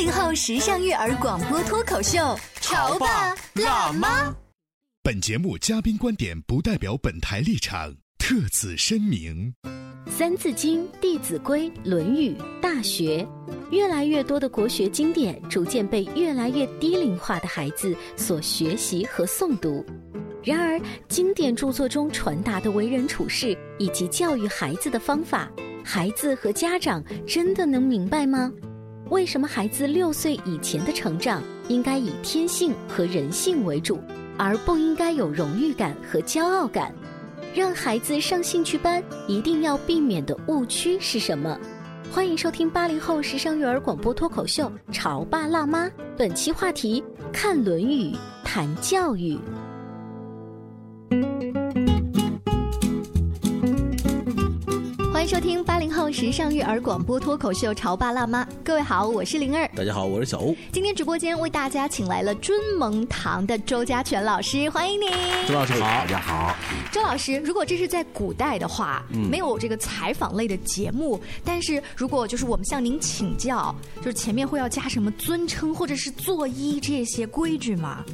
八零后时尚育儿广播脱口秀，潮爸辣妈。本节目嘉宾观点不代表本台立场，特此声明。《三字经》《弟子规》《论语》《大学》，越来越多的国学经典逐渐被越来越低龄化的孩子所学习和诵读。然而，经典著作中传达的为人处事以及教育孩子的方法，孩子和家长真的能明白吗？为什么孩子六岁以前的成长应该以天性和人性为主，而不应该有荣誉感和骄傲感？让孩子上兴趣班一定要避免的误区是什么？欢迎收听八零后时尚育儿广播脱口秀《潮爸辣妈》，本期话题：看《论语》谈教育。收听八零后时尚育儿广播脱口秀《潮爸辣妈》，各位好，我是灵儿。大家好，我是小欧。今天直播间为大家请来了尊蒙堂的周家全老师，欢迎您。周老师好，大家好。周老师，如果这是在古代的话，嗯没有这个采访类的节目，但是如果就是我们向您请教，就是前面会要加什么尊称或者是作揖这些规矩吗？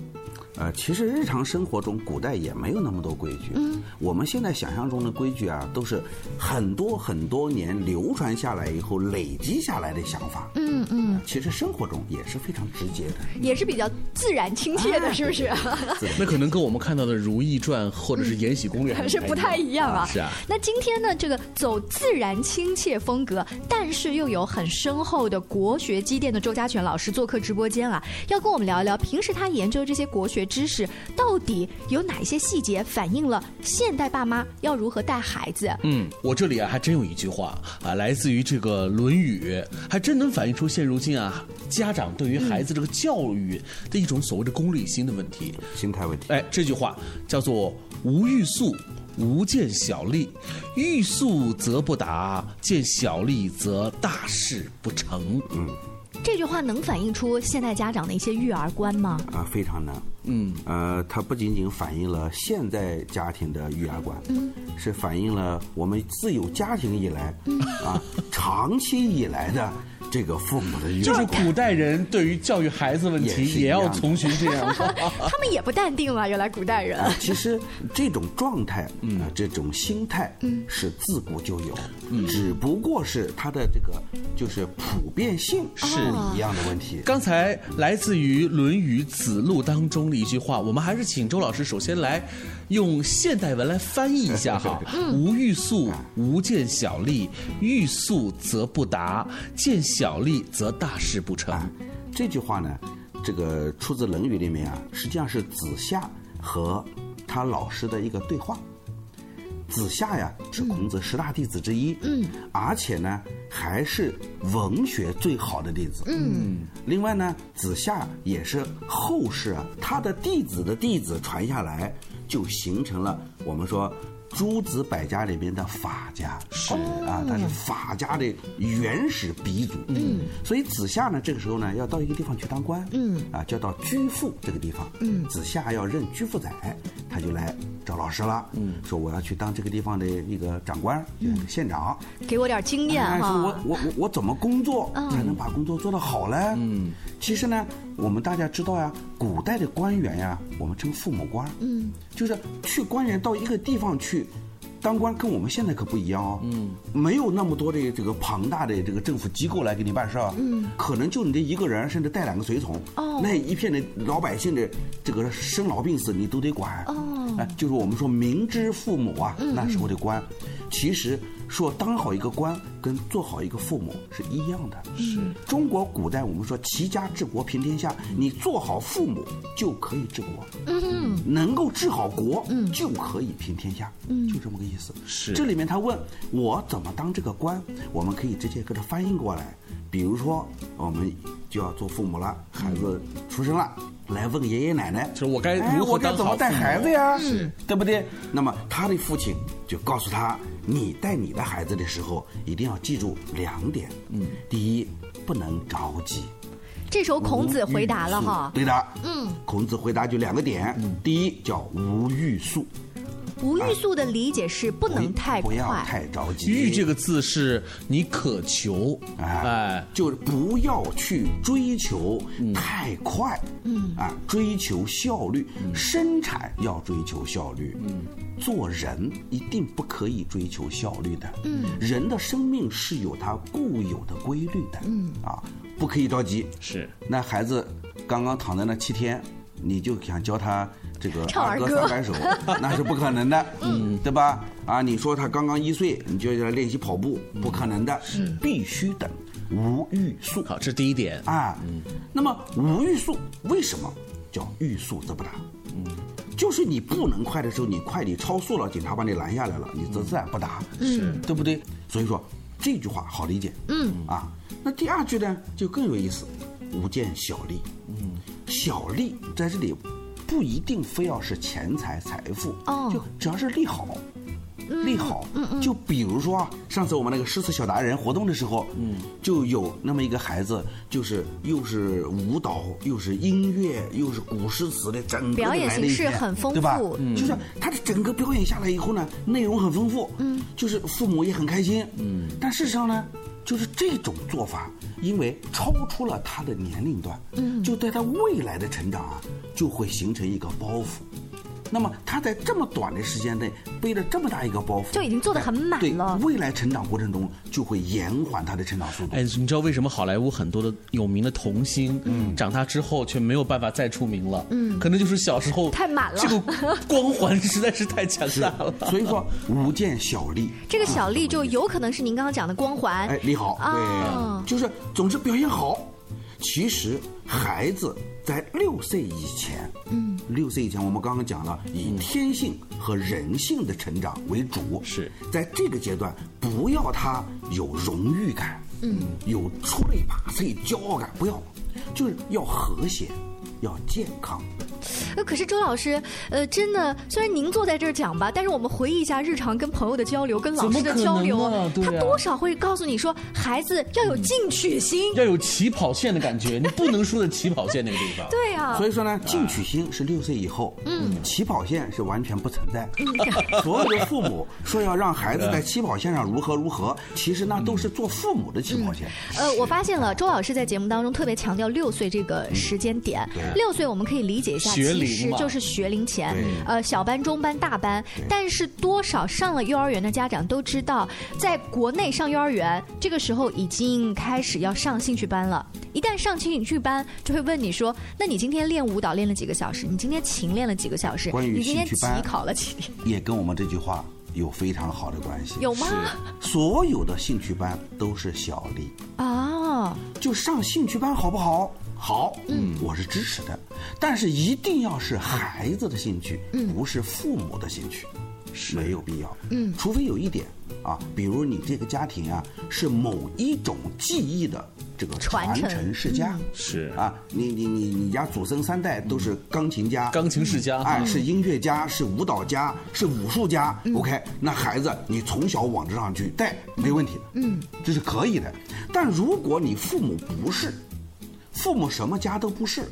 呃，其实日常生活中，古代也没有那么多规矩。嗯，我们现在想象中的规矩啊，都是很多很多年流传下来以后累积下来的想法。嗯嗯，其实生活中也是非常直接的，也是比较自然亲切的，是不是？那可能跟我们看到的《如懿传》或者是《延禧攻略》还 是不太一样啊。是啊。那今天呢，这个走自然亲切风格，但是又有很深厚的国学积淀的周家全老师做客直播间啊，要跟我们聊一聊平时他研究这些国学知识，到底有哪些细节反映了现代爸妈要如何带孩子？嗯，我这里啊还真有一句话啊，来自于这个《论语》，还真能反映出现如今啊家长对于孩子这个教育的一种所谓的功利心的问题、心态问题。哎，这句话叫做“无欲速”。无见小利，欲速则不达，见小利则大事不成。嗯，这句话能反映出现代家长的一些育儿观吗？啊，非常能。嗯，呃，它不仅仅反映了现在家庭的育儿观，嗯，是反映了我们自有家庭以来，嗯、啊，长期以来的这个父母的就是古代人对于教育孩子问题也要从循这样，他们也不淡定了。原来古代人，其实这种状态，嗯、呃，这种心态，嗯，是自古就有，嗯，只不过是它的这个就是普遍性是一样的问题。刚才来自于《论语·子路》当中的一句话，我们还是请周老师首先来用现代文来翻译一下哈。无欲速，无见小利，欲速则不达，见小利则大事不成。啊、这句话呢，这个出自《论语》里面啊，实际上是子夏和他老师的一个对话。子夏呀是孔子十大弟子之一，嗯，而且呢还是文学最好的弟子，嗯。另外呢，子夏也是后世啊他的弟子的弟子传下来，就形成了我们说诸子百家里面的法家，是。啊，他是法家的原始鼻祖，嗯。所以子夏呢这个时候呢要到一个地方去当官，嗯，啊，就要到居父这个地方，嗯。子夏要任居父宰，他就来找老师了，嗯，说我要去当这个地方的一个长官，嗯，县长，给我点经验哎、哈。说我我我我怎么工作才能把工作做得好呢？嗯，其实呢，我们大家知道呀，古代的官员呀，我们称父母官，嗯，就是去官员到一个地方去。当官跟我们现在可不一样哦，嗯，没有那么多的这个庞大的这个政府机构来给你办事儿，嗯，可能就你这一个人，甚至带两个随从，哦，那一片的老百姓的这个生老病死你都得管，哦，哎，就是我们说明知父母啊，那时候的官，其实。说当好一个官跟做好一个父母是一样的。是中国古代我们说齐家治国平天下，你做好父母就可以治国。嗯，能够治好国，嗯，就可以平天下。嗯，就这么个意思。是这里面他问我怎么当这个官，我们可以直接给他翻译过来。比如说我们就要做父母了，孩子出生了。来问爷爷奶奶，就是我该如何怎么带孩子呀？对不对？那么他的父亲就告诉他：你带你的孩子的时候，一定要记住两点。嗯，第一，不能着急。这时候孔子回答了哈。对的。嗯，孔子回答就两个点。第一叫无欲速。无欲速的理解是不能太快，不要太着急。欲这个字是你渴求，哎，就是不要去追求太快，嗯。啊，追求效率，生产要追求效率，嗯，做人一定不可以追求效率的，嗯，人的生命是有它固有的规律的，嗯。啊，不可以着急。是，那孩子刚刚躺在那七天，你就想教他。这个儿歌三百首，那是不可能的，嗯，对吧？啊，你说他刚刚一岁，你就要练习跑步，不可能的，是必须等无欲速。好，这是第一点啊。嗯，那么无欲速为什么叫欲速则不达？嗯，就是你不能快的时候，你快你超速了，警察把你拦下来了，你则自然不达，是对不对？所以说这句话好理解。嗯啊，那第二句呢就更有意思，无见小利。嗯，小利在这里。不一定非要是钱财财富，就只要是利好，利好。就比如说啊，上次我们那个诗词小达人活动的时候，就有那么一个孩子，就是又是舞蹈，又是音乐，又是古诗词的整个表演形式很丰富，对吧？就是他的整个表演下来以后呢，内容很丰富，嗯，就是父母也很开心，嗯。但事实上呢？就是这种做法，因为超出了他的年龄段，嗯，就对他未来的成长啊，就会形成一个包袱。那么他在这么短的时间内背了这么大一个包袱，就已经做得很满了。未来成长过程中就会延缓他的成长速度。哎，你知道为什么好莱坞很多的有名的童星，嗯，长大之后却没有办法再出名了？嗯，可能就是小时候太满了，这个光环 实在是太强大了。所以说，无见小利，这个小利就有可能是您刚刚讲的光环。哎，你好，对，就是总之表现好。其实孩子在六岁以前，嗯，六岁以前我们刚刚讲了，以天性和人性的成长为主，是。在这个阶段不要他有荣誉感，嗯，有出类拔萃、骄傲感，不要，就是要和谐，要健康。呃，可是周老师，呃，真的，虽然您坐在这儿讲吧，但是我们回忆一下日常跟朋友的交流，跟老师的交流，他多少会告诉你说，孩子要有进取心，要有起跑线的感觉，你不能输在起跑线那个地方。对啊，所以说呢，进取心是六岁以后，嗯，起跑线是完全不存在。所有的父母说要让孩子在起跑线上如何如何，其实那都是做父母的起跑线。呃，我发现了，周老师在节目当中特别强调六岁这个时间点，六岁我们可以理解一下。其实就是学龄前，呃，小班、中班、大班。但是多少上了幼儿园的家长都知道，在国内上幼儿园这个时候已经开始要上兴趣班了。一旦上兴趣班，就会问你说：“那你今天练舞蹈练了几个小时？你今天琴练了几个小时？你今天棋考了几天？” 也跟我们这句话有非常好的关系。有吗？所有的兴趣班都是小丽啊，就上兴趣班好不好？好，嗯，我是支持的，但是一定要是孩子的兴趣，嗯。不是父母的兴趣，是。没有必要，嗯，除非有一点啊，比如你这个家庭啊是某一种技艺的这个传承。世家，是。啊，你你你你家祖孙三代都是钢琴家，钢琴世家，哎，是音乐家，是舞蹈家，是武术家，OK，那孩子你从小往这上去带没问题的，嗯，这是可以的，但如果你父母不是。父母什么家都不是，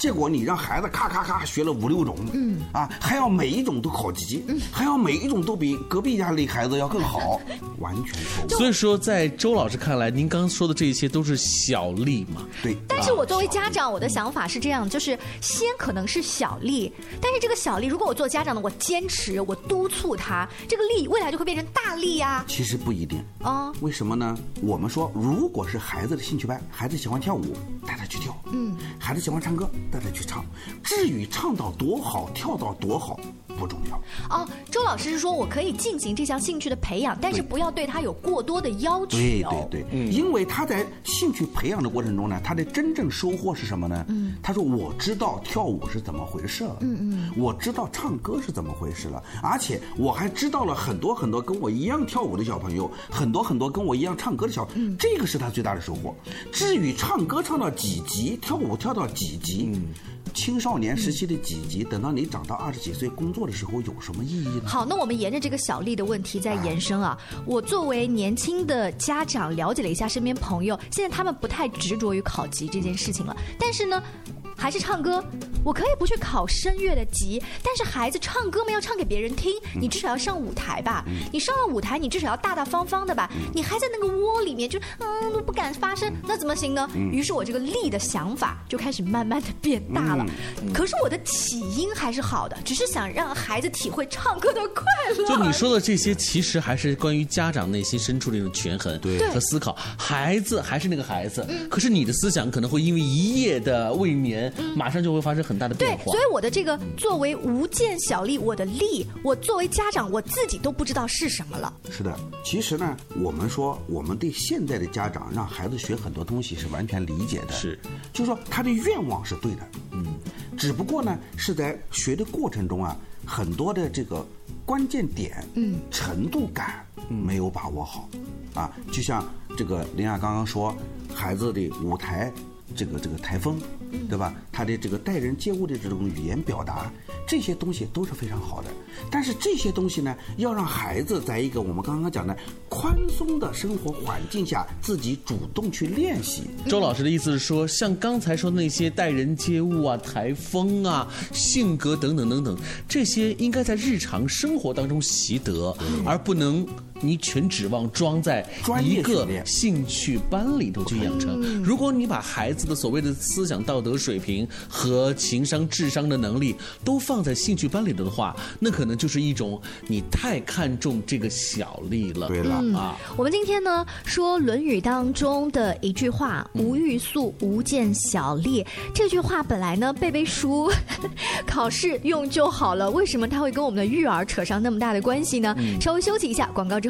结果你让孩子咔咔咔学了五六种，嗯，啊，还要每一种都考级，嗯还要每一种都比隔壁家里孩子要更好，完全错误。所以说，在周老师看来，您刚刚说的这一些都是小利嘛？对，但是我作为家长，我的想法是这样，就是先可能是小利，但是这个小利，如果我做家长的，我坚持，我督促他，这个利未来就会变成大利呀。其实不一定哦为什么呢？我们说，如果是孩子的兴趣班，孩子喜欢跳舞，带他去跳；嗯，孩子喜欢唱歌，带他去唱。至于唱到多好，跳到多好，不重要。哦，周老师是说我可以进行这项兴趣的培养，但是不要对他有过多的要求。对对对，因为他在兴趣培养的过程中呢，他的真正收获是什么呢？嗯，他说我知道跳舞是怎么回事了，嗯嗯，我知道唱歌是怎么回事了，而且我还知道了很多很多跟我一样跳舞的小朋友，很多很多跟我一样唱歌的小，嗯，这个是他最大的收获。至于唱歌唱到几级，跳舞跳到几级，嗯。青少年时期的几级，等到你长到二十几岁工作的时候，有什么意义呢？好，那我们沿着这个小丽的问题再延伸啊。我作为年轻的家长，了解了一下身边朋友，现在他们不太执着于考级这件事情了。但是呢，还是唱歌，我可以不去考声乐的级，但是孩子唱歌嘛，要唱给别人听，你至少要上舞台吧？你上了舞台，你至少要大大方方的吧？你还在那个窝里面，就嗯都不敢发声，那怎么行呢？于是我这个力的想法就开始慢慢的变大了。可是我的起因还是好的，只是想让孩子体会唱歌的快乐。就你说的这些，其实还是关于家长内心深处的一种权衡对和思考。孩子还是那个孩子，可是你的思想可能会因为一夜的未眠，马上就会发生很大的变，化所。以我的这个作为无间小利，我的利，我作为家长我自己都不知道是什么了。是的，其实呢，我们说我们对现在的家长让孩子学很多东西是完全理解的，是，就是说他的愿望是对的，嗯，只不过呢是在学的过程中啊，很多的这个关键点，嗯，程度感没有把握好，啊，就像这个林雅刚刚说，孩子的舞台这个这个台风，对吧？他的这个待人接物的这种语言表达，这些东西都是非常好的。但是这些东西呢，要让孩子在一个我们刚刚讲的宽松的生活环境下，自己主动去练习。周老师的意思是说，像刚才说的那些待人接物啊、台风啊、性格等等等等，这些应该在日常生活当中习得，而不能你全指望装在专一个兴趣班里头去养成。如果你把孩子的所谓的思想道德水平和情商、智商的能力都放在兴趣班里头的话，那可能就是一种你太看重这个小利了。对了啊，我们今天呢说《论语》当中的一句话“无欲速，无见小利”，这句话本来呢背背书，考试用就好了，为什么它会跟我们的育儿扯上那么大的关系呢？稍微休息一下，广告之后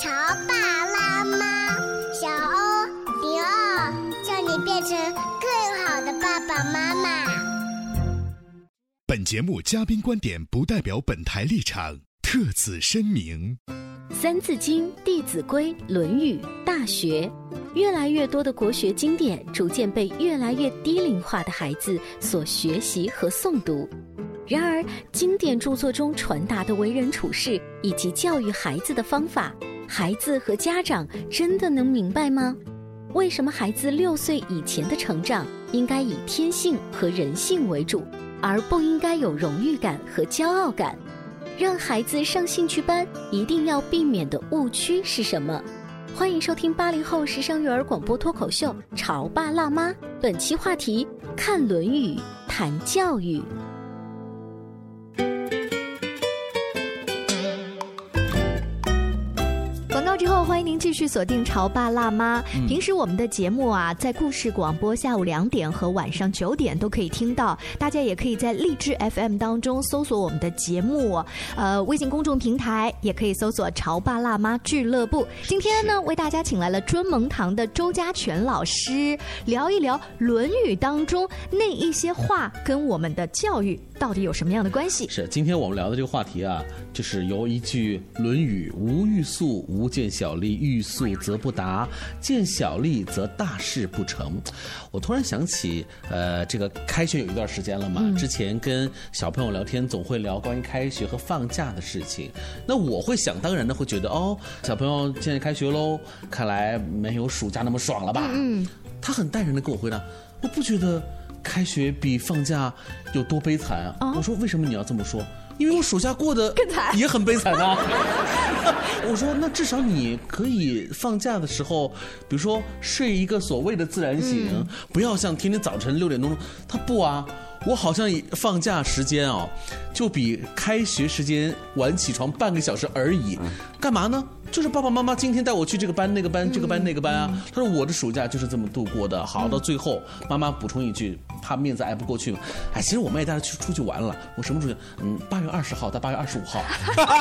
潮爸辣妈》，小欧零二，叫你变成更好的爸爸妈妈。本节目嘉宾观点不代表本台立场，特此声明。《三字经》《弟子规》《论语》《大学》，越来越多的国学经典逐渐被越来越低龄化的孩子所学习和诵读。然而，经典著作中传达的为人处事以及教育孩子的方法，孩子和家长真的能明白吗？为什么孩子六岁以前的成长应该以天性和人性为主，而不应该有荣誉感和骄傲感？让孩子上兴趣班一定要避免的误区是什么？欢迎收听八零后时尚育儿广播脱口秀《潮爸辣妈》，本期话题：看《论语》谈教育。继续锁定《潮爸辣妈》。平时我们的节目啊，在故事广播下午两点和晚上九点都可以听到。大家也可以在荔枝 FM 当中搜索我们的节目，呃，微信公众平台也可以搜索“潮爸辣妈俱乐部”。今天呢，为大家请来了尊蒙堂的周家全老师，聊一聊《论语》当中那一些话跟我们的教育到底有什么样的关系。是，今天我们聊的这个话题啊，就是由一句《论语》“无欲速，无见小利，欲速则不达，见小利则大事不成。”我突然想起，呃，这个开学有一段时间了嘛，之前跟小朋友聊天总会聊关于开学和放假的事情。那我会想当然的会觉得，哦，小朋友现在开学喽，看来没有暑假那么爽了吧？嗯，他很淡然的跟我回答，我不觉得开学比放假有多悲惨啊。我说为什么你要这么说？因为我暑假过得更惨也很悲惨啊。我说那至少你可以放假的时候，比如说睡一个所谓的自然醒，不要像天天早晨六点钟。他不啊，我好像放假时间哦，就比开学时间晚起床半个小时而已。干嘛呢？就是爸爸妈妈今天带我去这个班那个班这个班那个班啊。他说我的暑假就是这么度过的。好，到最后妈妈补充一句，怕面子挨不过去。哎，其实我们也带他去出去玩了。我什么时候？嗯，八月二十号到八月二十五号，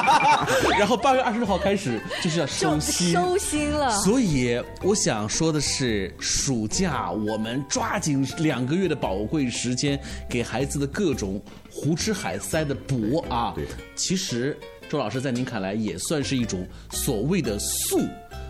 然后八月二十六号开始就是要收心，收心了。所以我想说的是，暑假我们抓紧两个月的宝贵时间，给孩子的各种胡吃海塞的补啊。对，其实周老师在您看来也算是一种所谓的素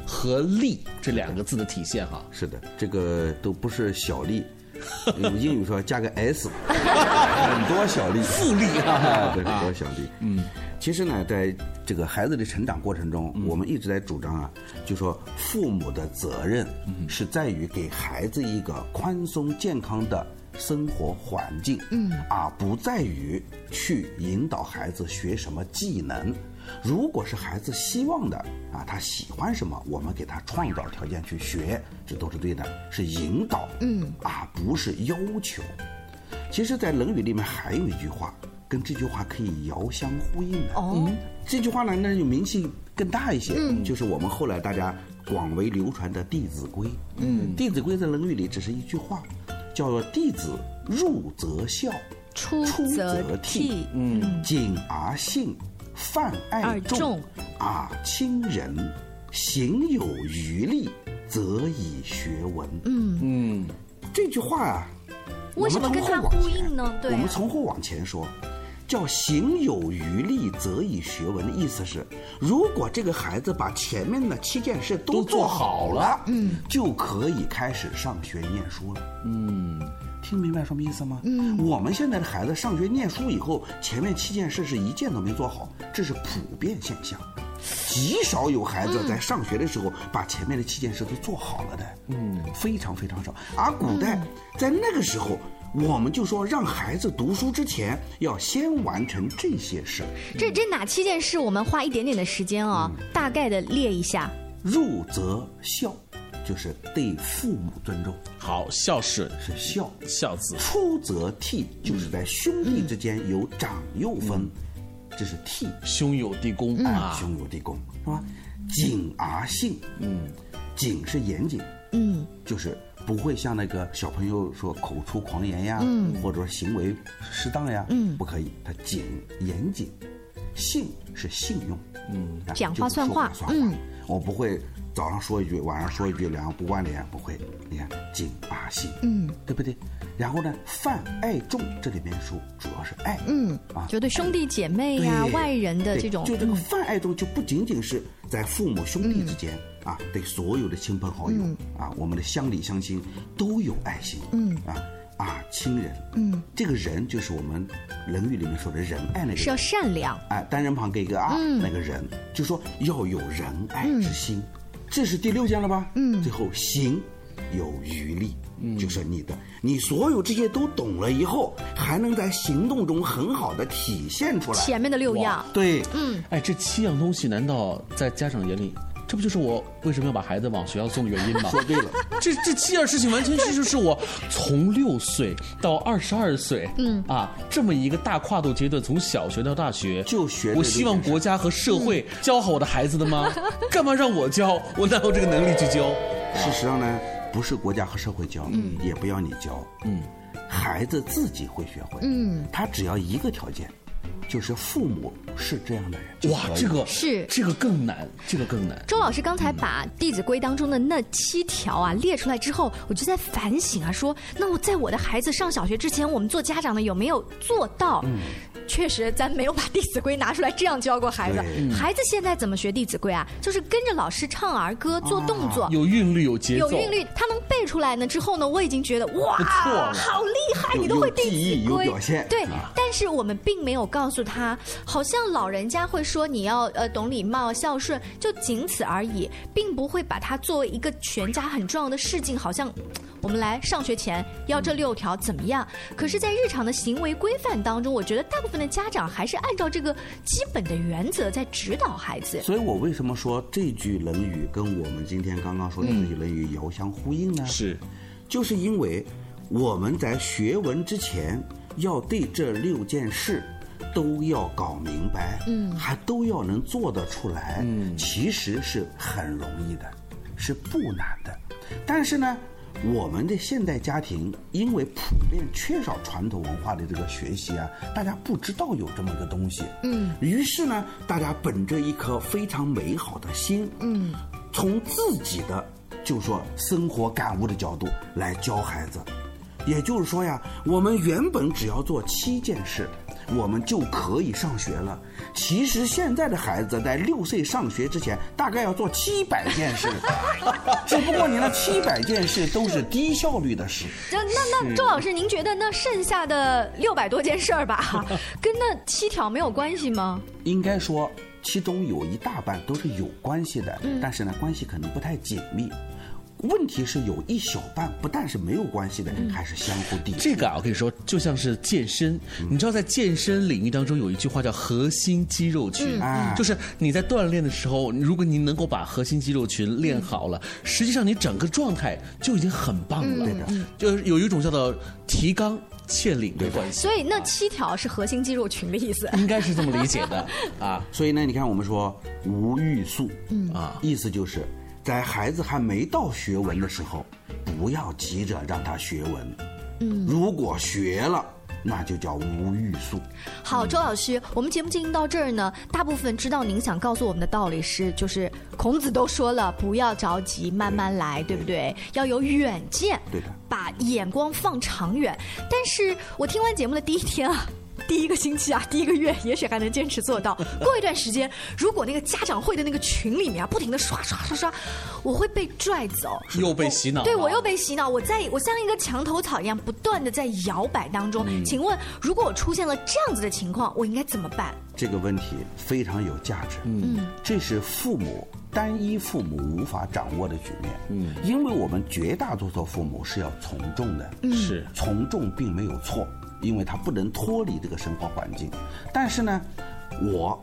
和利这两个字的体现哈。是的，这个都不是小利，用英语说加个 s，很多小利，复利啊，对，很多小利。嗯，其实呢，在这个孩子的成长过程中，我们一直在主张啊，就说父母的责任是在于给孩子一个宽松健康的生活环境，嗯，而不在于去引导孩子学什么技能。如果是孩子希望的啊，他喜欢什么，我们给他创造条件去学，这都是对的，是引导，嗯，啊，不是要求。其实，在《论语》里面还有一句话，跟这句话可以遥相呼应的。哦，这句话呢，那就名气更大一些，就是我们后来大家广为流传的《弟子规》。嗯，《弟子规》在《论语》里只是一句话，叫做“弟子入则孝，出则悌。嗯，谨而信，泛爱众众，而亲仁，行有余力，则以学文。嗯，嗯，这句话啊，为什么跟它呼应呢？对我们啊，从后往前说，叫行有余力，则以学文的意思是，如果这个孩子把前面的七件事都做好了，嗯，就可以开始上学念书了。嗯，听明白什么意思吗？嗯，我们现在的孩子上学念书以后，前面七件事是一件都没做好，这是普遍现象。极少有孩子在上学的时候把前面的七件事都做好了的，嗯，非常非常少。而古代在那个时候，我们就说让孩子读书之前要先完成这些事，这这哪七件事？我们花一点点的时间哦，大概的列一下。入则孝，就是对父母尊重，好，孝顺。是孝；孝字，出则悌，就是在兄弟之间有长幼分，这是悌。兄友弟恭。啊，啊，兄友弟恭是吧？谨而信，嗯，谨是严谨，嗯，就是不会像那个小朋友说口出狂言呀，嗯，或者说行为适当呀，嗯，不可以，他谨严谨。信是信用，嗯，啊讲话算话我不会早上说一句，晚上说一句，两个不关联，不会。你看谨把信，嗯，对不对？然后呢，泛爱众，这里面说主要是爱，嗯啊，就对兄弟姐妹呀、对外人的这种，就这个嗯。泛爱众，就不仅仅是在父母兄弟之间、啊，对所有的亲朋好友、啊，我们的乡里乡亲都有爱心，嗯。啊啊，亲人，嗯，这个人就是我们《论语》里面说的仁爱那个是要，善良。哎，单人旁给一个啊，嗯。那个人就说要有仁爱之心，这是第六件了吧？嗯，最后行有余力。嗯，就是你的，你所有这些都懂了以后，还能在行动中很好的体现出来。前面的六样。对，嗯，哎，这七样东西难道在家长眼里这不就是我为什么要把孩子往学校送的原因吗？说对了，这这七件事情完全是就是我从六岁到二十二岁，嗯啊，这么一个大跨度阶段，从小学到大学就学我希望国家和社会教好我的孩子的吗？干嘛让我教？我哪有这个能力去教？事实上呢，不是国家和社会教，嗯也不要你教，嗯，孩子自己会学会，嗯，他只要一个条件，就是父母是这样的人哇这个是这个更难，这个更难。周老师刚才把《弟子规》当中的那七条啊列出来之后，我就在反省啊，说那我在我的孩子上小学之前，我们做家长的有没有做到？嗯确实，咱没有把《弟子规》拿出来这样教过孩子。对孩子现在怎么学《弟子规》啊？就是跟着老师唱儿歌，做动作。有韵律，有节奏，有韵律，他能背出来呢。之后呢，我已经觉得哇不错，好厉害，你都会《弟子规》有表现对啊，但是我们并没有告诉他，好像老人家会说你要呃懂礼貌、孝顺，就仅此而已，并不会把它作为一个全家很重要的事情。好像我们来上学前要这六条怎么样？可是，在日常的行为规范当中，我觉得大部分的家长还是按照这个基本的原则在指导孩子。所以我为什么说这句《论语》跟我们今天刚刚说的那句《论语》遥相呼应呢？是，就是因为我们在学文之前，要对这六件事都要搞明白，嗯，还都要能做得出来，嗯，其实是很容易的，是不难的。但是呢，我们的现代家庭因为普遍缺少传统文化的这个学习啊，大家不知道有这么个东西，嗯，于是呢，大家本着一颗非常美好的心，嗯，从自己的就说生活感悟的角度来教孩子，也就是说呀，我们原本只要做七件事，我们就可以上学了。其实现在的孩子在六岁上学之前，大概要做七百件事，只不过你那七百件事都是低效率的事。那那那，周老师，您觉得那剩下的六百多件事儿吧，跟那七条没有关系吗？应该说，其中有一大半都是有关系的，但是呢，关系可能不太紧密。问题是有一小半不但是没有关系的，还是相互抵触。这个啊，我跟你说，就像是健身。你知道，在健身领域当中有一句话叫“核心肌肉群”，啊就是你在锻炼的时候，如果你能够把核心肌肉群练好了，实际上你整个状态就已经很棒了。对的，就是有一种叫做提纲挈领的关系，所以那七条是核心肌肉群的意思。应该是这么理解的啊 所以呢，你看我们说无欲速，嗯啊。意思就是在孩子还没到学文的时候，不要急着让他学文。嗯，如果学了，那就叫无欲速。好，周老师，我们节目进行到这儿呢，大部分知道您想告诉我们的道理是，就是孔子都说了，不要着急，慢慢来，对不对？要有远见，对的把眼光放长远。但是我听完节目的第一天啊。第一个星期啊，第一个月，也许还能坚持做到。过一段时间，如果那个家长会的那个群里面啊，不停的刷刷刷刷，我会被拽走，又被洗脑对我又被洗脑，我在我像一个墙头草一样，不断的在摇摆当中。嗯请问，如果我出现了这样子的情况，我应该怎么办？这个问题非常有价值。嗯，这是父母单一父母无法掌握的局面。嗯，因为我们绝大多数父母是要从众的。是从众并没有错，因为他不能脱离这个生活环境。但是呢，我，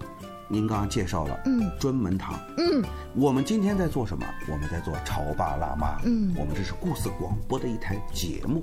您刚刚介绍了，嗯，专门堂，嗯，我们今天在做什么？我们在做潮爸辣妈，嗯，我们这是故事广播的一台节目。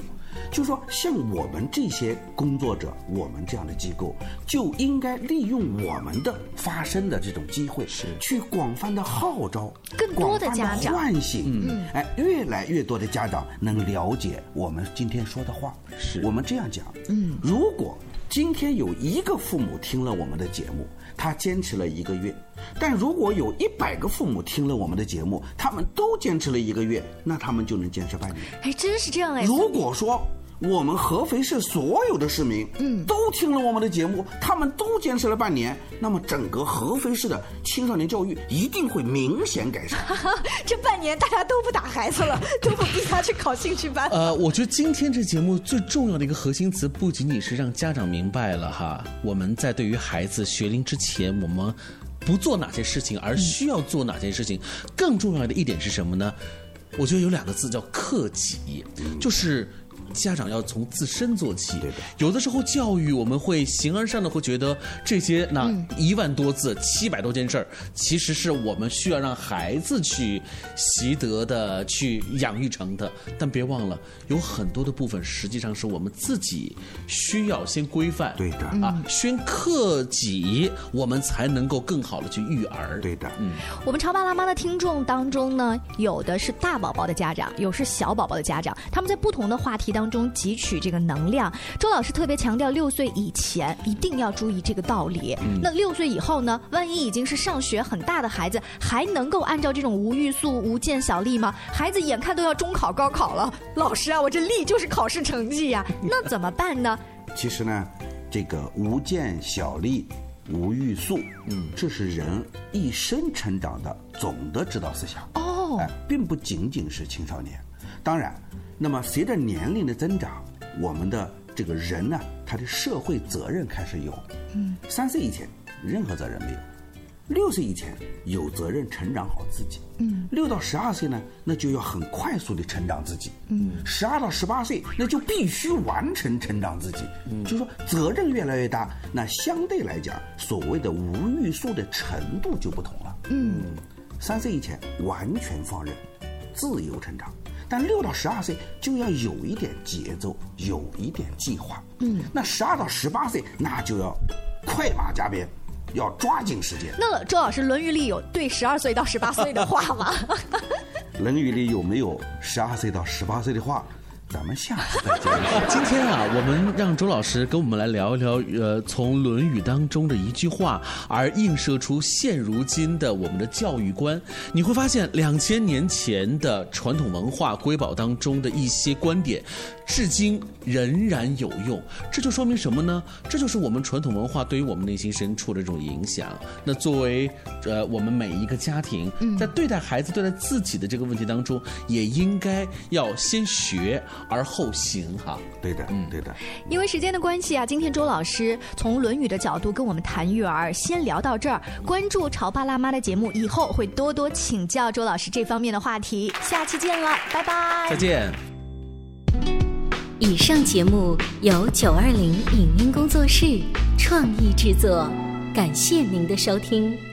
就说像我们这些工作者，我们这样的机构，就应该利用我们的发声的这种机会，是。去广泛的号召更多的家长。唤醒，嗯，哎，越来越多的家长能了解我们今天说的话。是。我们这样讲，嗯，如果今天有一个父母听了我们的节目，他坚持了一个月，但如果有一百个父母听了我们的节目，他们都坚持了一个月，那他们就能坚持半年。哎，真是这样哎。如果说我们合肥市所有的市民，嗯，都听了我们的节目，他们都坚持了半年，那么整个合肥市的青少年教育一定会明显改善。这半年大家都不打孩子了，都不逼他去考兴趣班。呃，我觉得今天这节目最重要的一个核心词，不仅仅是让家长明白了哈，我们在对于孩子学龄之前，我们不做哪些事情，而需要做哪些事情。更重要的一点是什么呢？我觉得有两个字叫克己，就是家长要从自身做起。对的有的时候教育我们会形而上的会觉得这些那一万多字、七百多件事儿，其实是我们需要让孩子去习得的、去养育成的。但别忘了，有很多的部分实际上是我们自己需要先规范。对的啊，先克己，我们才能够更好的去育儿。对的，嗯，我们潮爸辣妈的听众当中呢，有的是大宝宝的家长，有是小宝宝的家长，他们在不同的话题当中汲取这个能量。周老师特别强调，六岁以前一定要注意这个道理。那六岁以后呢，万一已经是上学很大的孩子，还能够按照这种无欲速、无见小利吗？孩子眼看都要中考、高考了，老师啊，我这利就是考试成绩呀、那怎么办呢？其实呢，这个无见小利、无欲速，嗯，这是人一生成长的总的指导思想。哦哎，并不仅仅是青少年。当然，那么随着年龄的增长，我们的这个人呢，他的社会责任开始有。嗯，三岁以前任何责任没有，六岁以前有责任成长好自己。嗯，六到十二岁呢，那就要很快速的成长自己。嗯，十二到十八岁，那就必须完成成长自己。嗯，就说责任越来越大，那相对来讲，所谓的无欲速的程度就不同了。嗯，三岁以前完全放任，自由成长。但六到十二岁就要有一点节奏，有一点计划。嗯，那十二到十八岁那就要快马加鞭，要抓紧时间。那周老师，《论语》里有对十二岁到十八岁的话吗？《论语》里有没有十二岁到十八岁的话？咱们下次再见。今天啊，我们让周老师跟我们来聊一聊，呃，从《论语》当中的一句话，而映射出现如今的我们的教育观。你会发现，两千年前的传统文化瑰宝当中的一些观点，至今仍然有用。这就说明什么呢？这就是我们传统文化对于我们内心深处的这种影响。那作为呃我们每一个家庭，在对待孩子、对待自己的这个问题当中，也应该要先学而后行哈。对的，嗯对的。因为时间的关系啊，今天周老师从《论语》的角度跟我们谈育儿，先聊到这儿。关注潮爸辣妈的节目，以后会多多请教周老师这方面的话题。下期见了，拜拜。再见。以上节目由九二零影音工作室创意制作，感谢您的收听。